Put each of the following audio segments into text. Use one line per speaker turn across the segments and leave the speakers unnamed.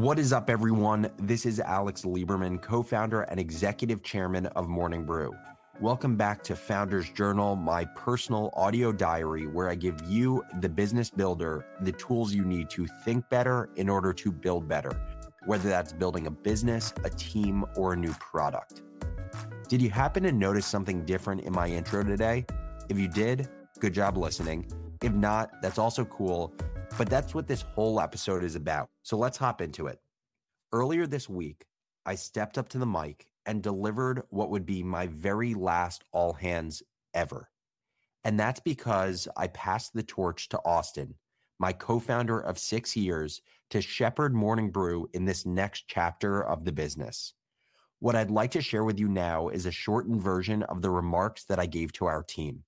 What is up, everyone? This is Alex Lieberman, co founder and executive chairman of Morning Brew. Welcome back to Founders Journal, my personal audio diary where I give you, the business builder, the tools you need to think better in order to build better, whether that's building a business, a team, or a new product. Did you happen to notice something different in my intro today? If you did, good job listening. If not, that's also cool. But that's what this whole episode is about. So let's hop into it. Earlier this week, I stepped up to the mic and delivered what would be my very last all hands ever. And that's because I passed the torch to Austin, my co founder of six years, to shepherd Morning Brew in this next chapter of the business. What I'd like to share with you now is a shortened version of the remarks that I gave to our team.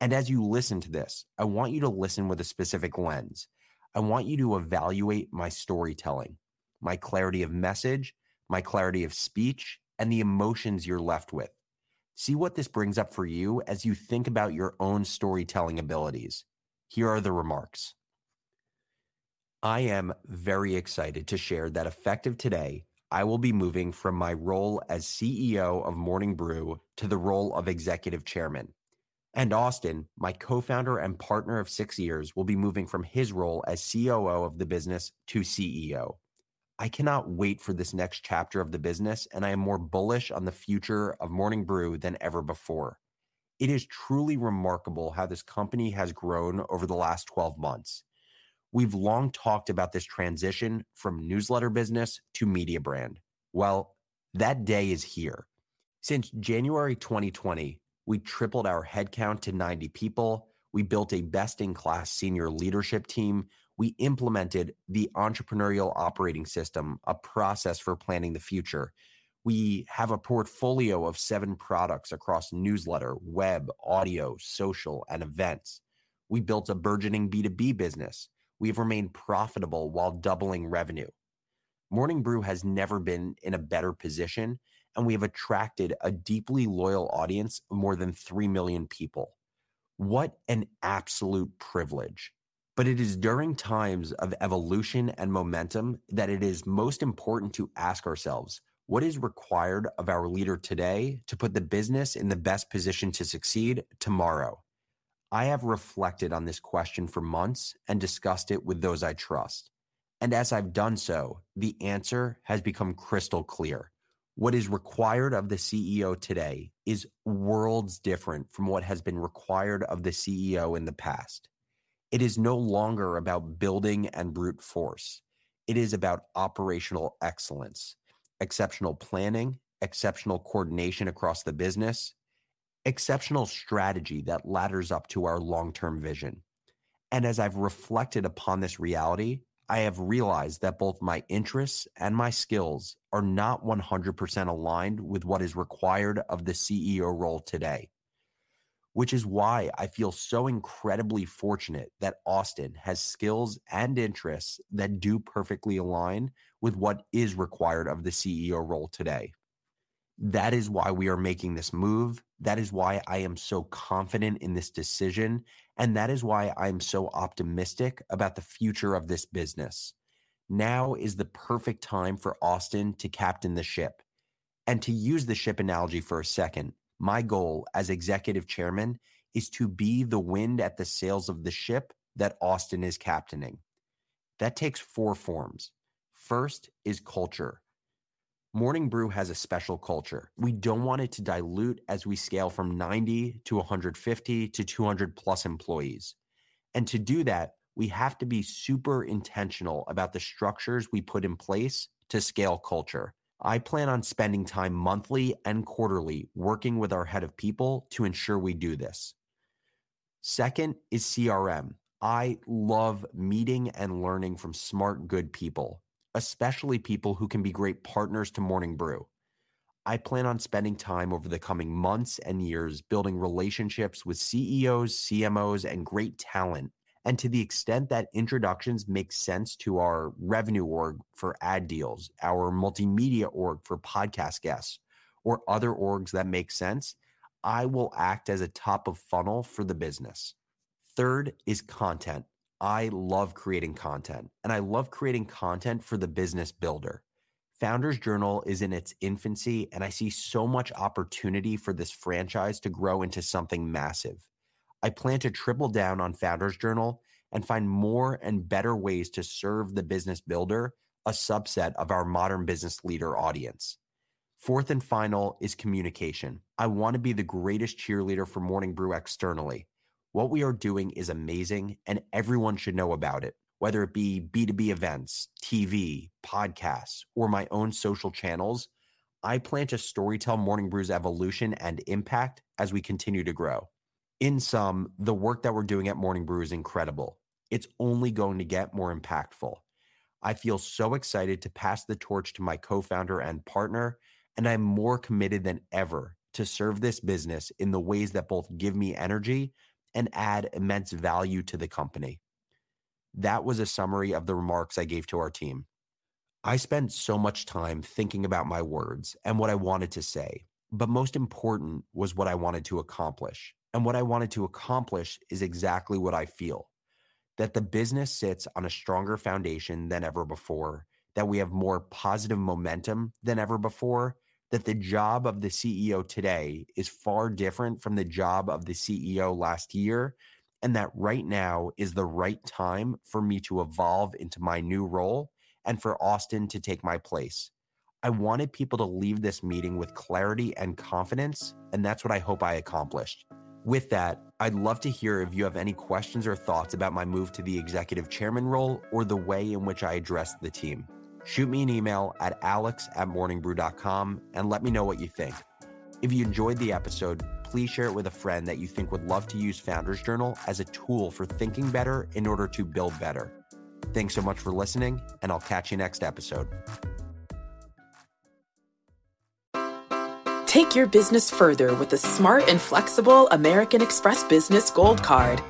And as you listen to this, I want you to listen with a specific lens. I want you to evaluate my storytelling, my clarity of message, my clarity of speech, and the emotions you're left with. See what this brings up for you as you think about your own storytelling abilities. Here are the remarks. I am very excited to share that effective today, I will be moving from my role as CEO of Morning Brew to the role of executive chairman. And Austin, my co founder and partner of six years, will be moving from his role as COO of the business to CEO. I cannot wait for this next chapter of the business, and I am more bullish on the future of Morning Brew than ever before. It is truly remarkable how this company has grown over the last 12 months. We've long talked about this transition from newsletter business to media brand. Well, that day is here. Since January 2020, we tripled our headcount to 90 people. We built a best in class senior leadership team we implemented the entrepreneurial operating system, a process for planning the future. We have a portfolio of seven products across newsletter, web, audio, social, and events. We built a burgeoning B2B business. We've remained profitable while doubling revenue. Morning Brew has never been in a better position, and we have attracted a deeply loyal audience of more than 3 million people. What an absolute privilege. But it is during times of evolution and momentum that it is most important to ask ourselves what is required of our leader today to put the business in the best position to succeed tomorrow? I have reflected on this question for months and discussed it with those I trust. And as I've done so, the answer has become crystal clear. What is required of the CEO today is worlds different from what has been required of the CEO in the past. It is no longer about building and brute force. It is about operational excellence, exceptional planning, exceptional coordination across the business, exceptional strategy that ladders up to our long term vision. And as I've reflected upon this reality, I have realized that both my interests and my skills are not 100% aligned with what is required of the CEO role today which is why I feel so incredibly fortunate that Austin has skills and interests that do perfectly align with what is required of the CEO role today. That is why we are making this move. That is why I am so confident in this decision. And that is why I'm so optimistic about the future of this business. Now is the perfect time for Austin to captain the ship. And to use the ship analogy for a second, my goal as executive chairman is to be the wind at the sails of the ship that Austin is captaining. That takes four forms. First is culture. Morning Brew has a special culture. We don't want it to dilute as we scale from 90 to 150 to 200 plus employees. And to do that, we have to be super intentional about the structures we put in place to scale culture. I plan on spending time monthly and quarterly working with our head of people to ensure we do this. Second is CRM. I love meeting and learning from smart, good people, especially people who can be great partners to Morning Brew. I plan on spending time over the coming months and years building relationships with CEOs, CMOs, and great talent and to the extent that introductions make sense to our revenue org for ad deals, our multimedia org for podcast guests, or other orgs that make sense, I will act as a top of funnel for the business. Third is content. I love creating content and I love creating content for the business builder. Founders Journal is in its infancy, and I see so much opportunity for this franchise to grow into something massive. I plan to triple down on Founders Journal and find more and better ways to serve the business builder, a subset of our modern business leader audience. Fourth and final is communication. I want to be the greatest cheerleader for Morning Brew externally. What we are doing is amazing, and everyone should know about it whether it be B2B events, TV, podcasts, or my own social channels, I plan to storytell Morning Brew's evolution and impact as we continue to grow. In sum, the work that we're doing at Morning Brew is incredible. It's only going to get more impactful. I feel so excited to pass the torch to my co founder and partner, and I'm more committed than ever to serve this business in the ways that both give me energy and add immense value to the company. That was a summary of the remarks I gave to our team. I spent so much time thinking about my words and what I wanted to say, but most important was what I wanted to accomplish. And what I wanted to accomplish is exactly what I feel that the business sits on a stronger foundation than ever before, that we have more positive momentum than ever before, that the job of the CEO today is far different from the job of the CEO last year, and that right now is the right time for me to evolve into my new role and for Austin to take my place. I wanted people to leave this meeting with clarity and confidence, and that's what I hope I accomplished. With that, I'd love to hear if you have any questions or thoughts about my move to the executive chairman role or the way in which I addressed the team. Shoot me an email at alex at morningbrew.com and let me know what you think. If you enjoyed the episode, please share it with a friend that you think would love to use Founders Journal as a tool for thinking better in order to build better. Thanks so much for listening, and I'll catch you next episode.
Take your business further with the smart and flexible American Express Business Gold Card.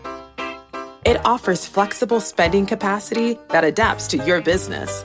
It offers flexible spending capacity that adapts to your business.